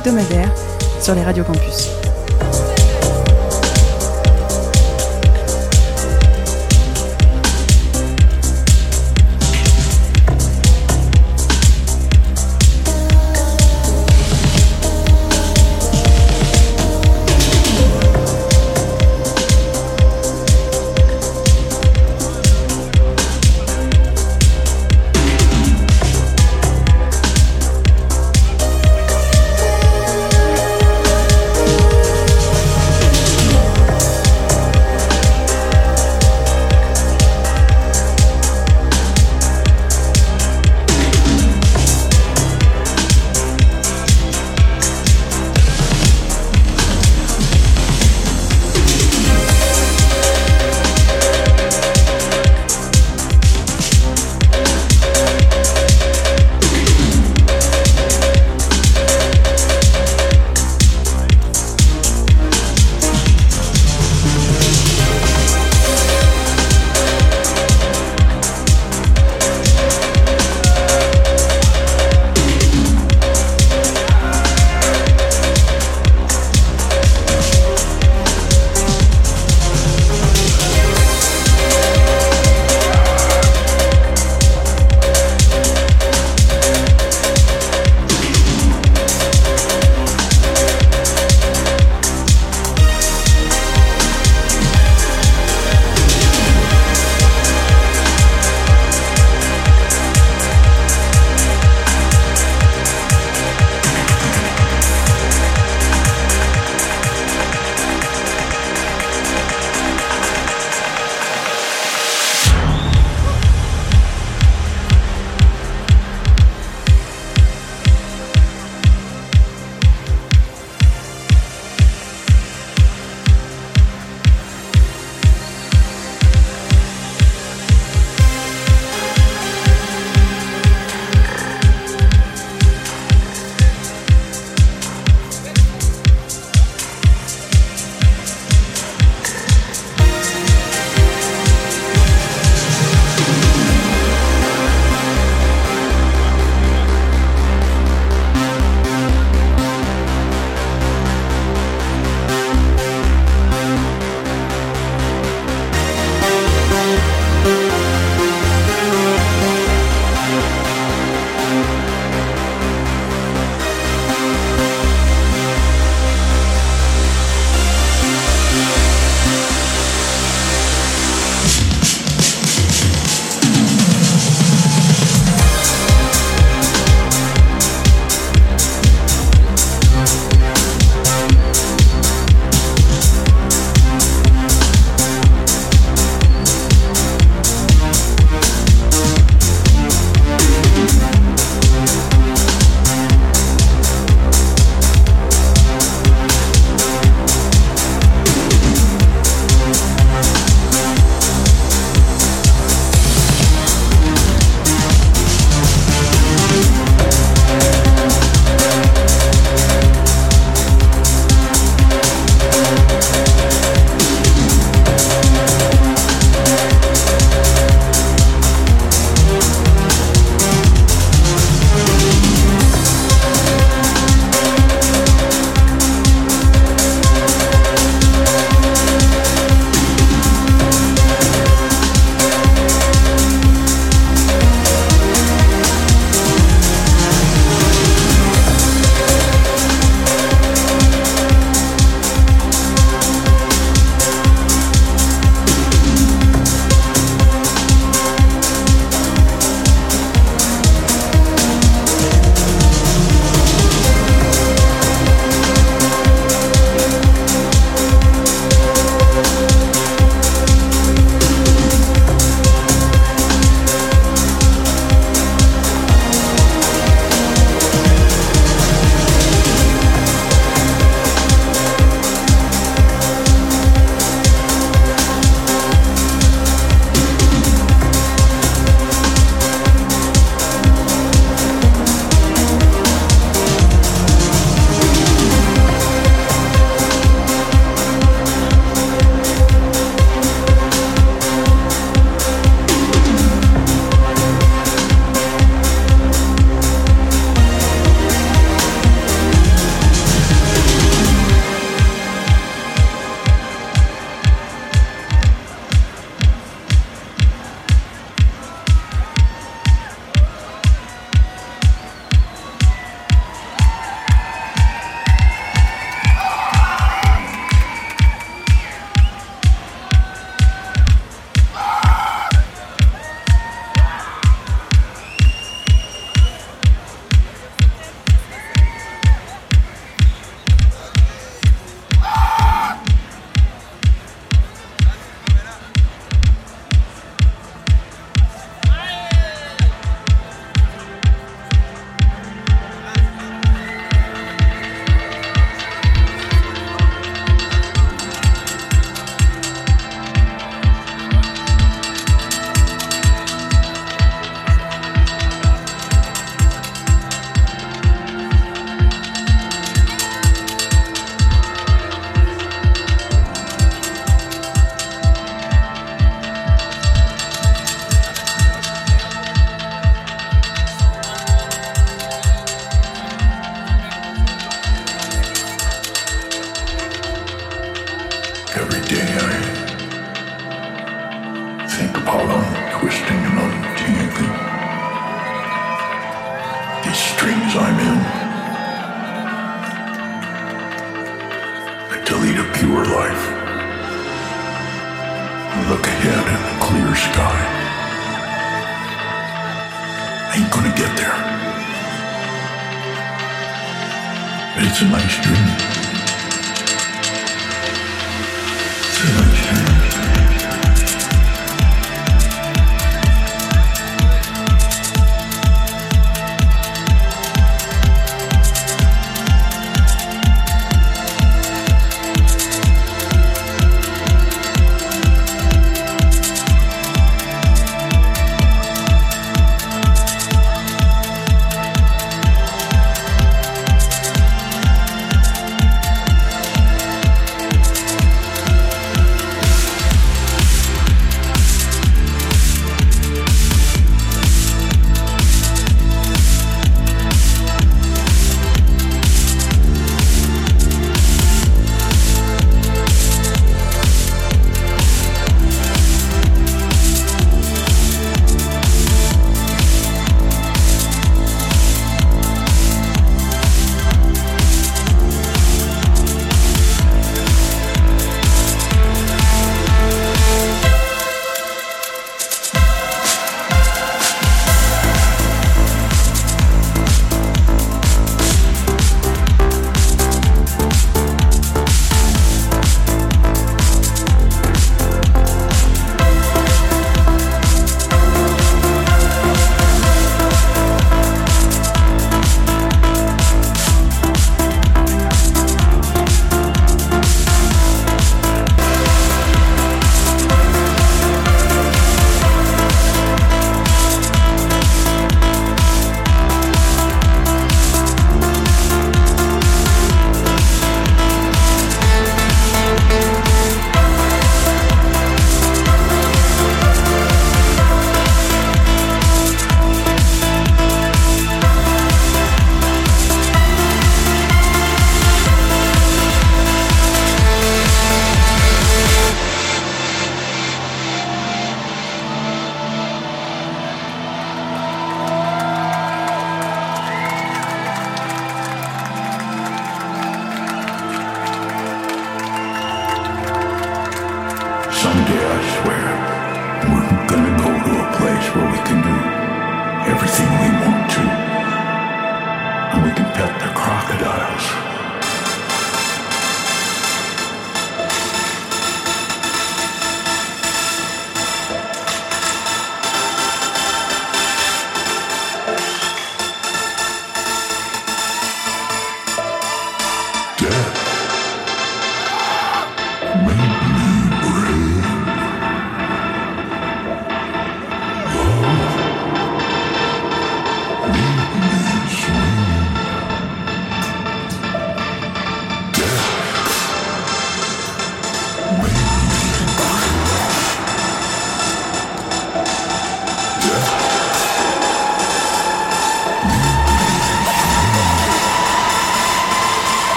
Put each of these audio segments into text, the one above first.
Hebdomadaires sur les radios campus.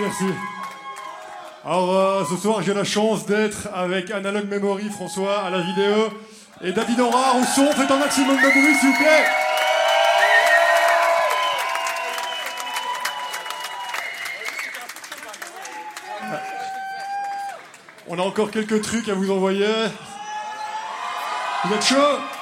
Merci, merci. Alors euh, ce soir j'ai la chance d'être avec Analog Memory, François à la vidéo et David Aurard au son. Faites un maximum de bruit s'il vous plaît. On a encore quelques trucs à vous envoyer. Vous êtes chaud?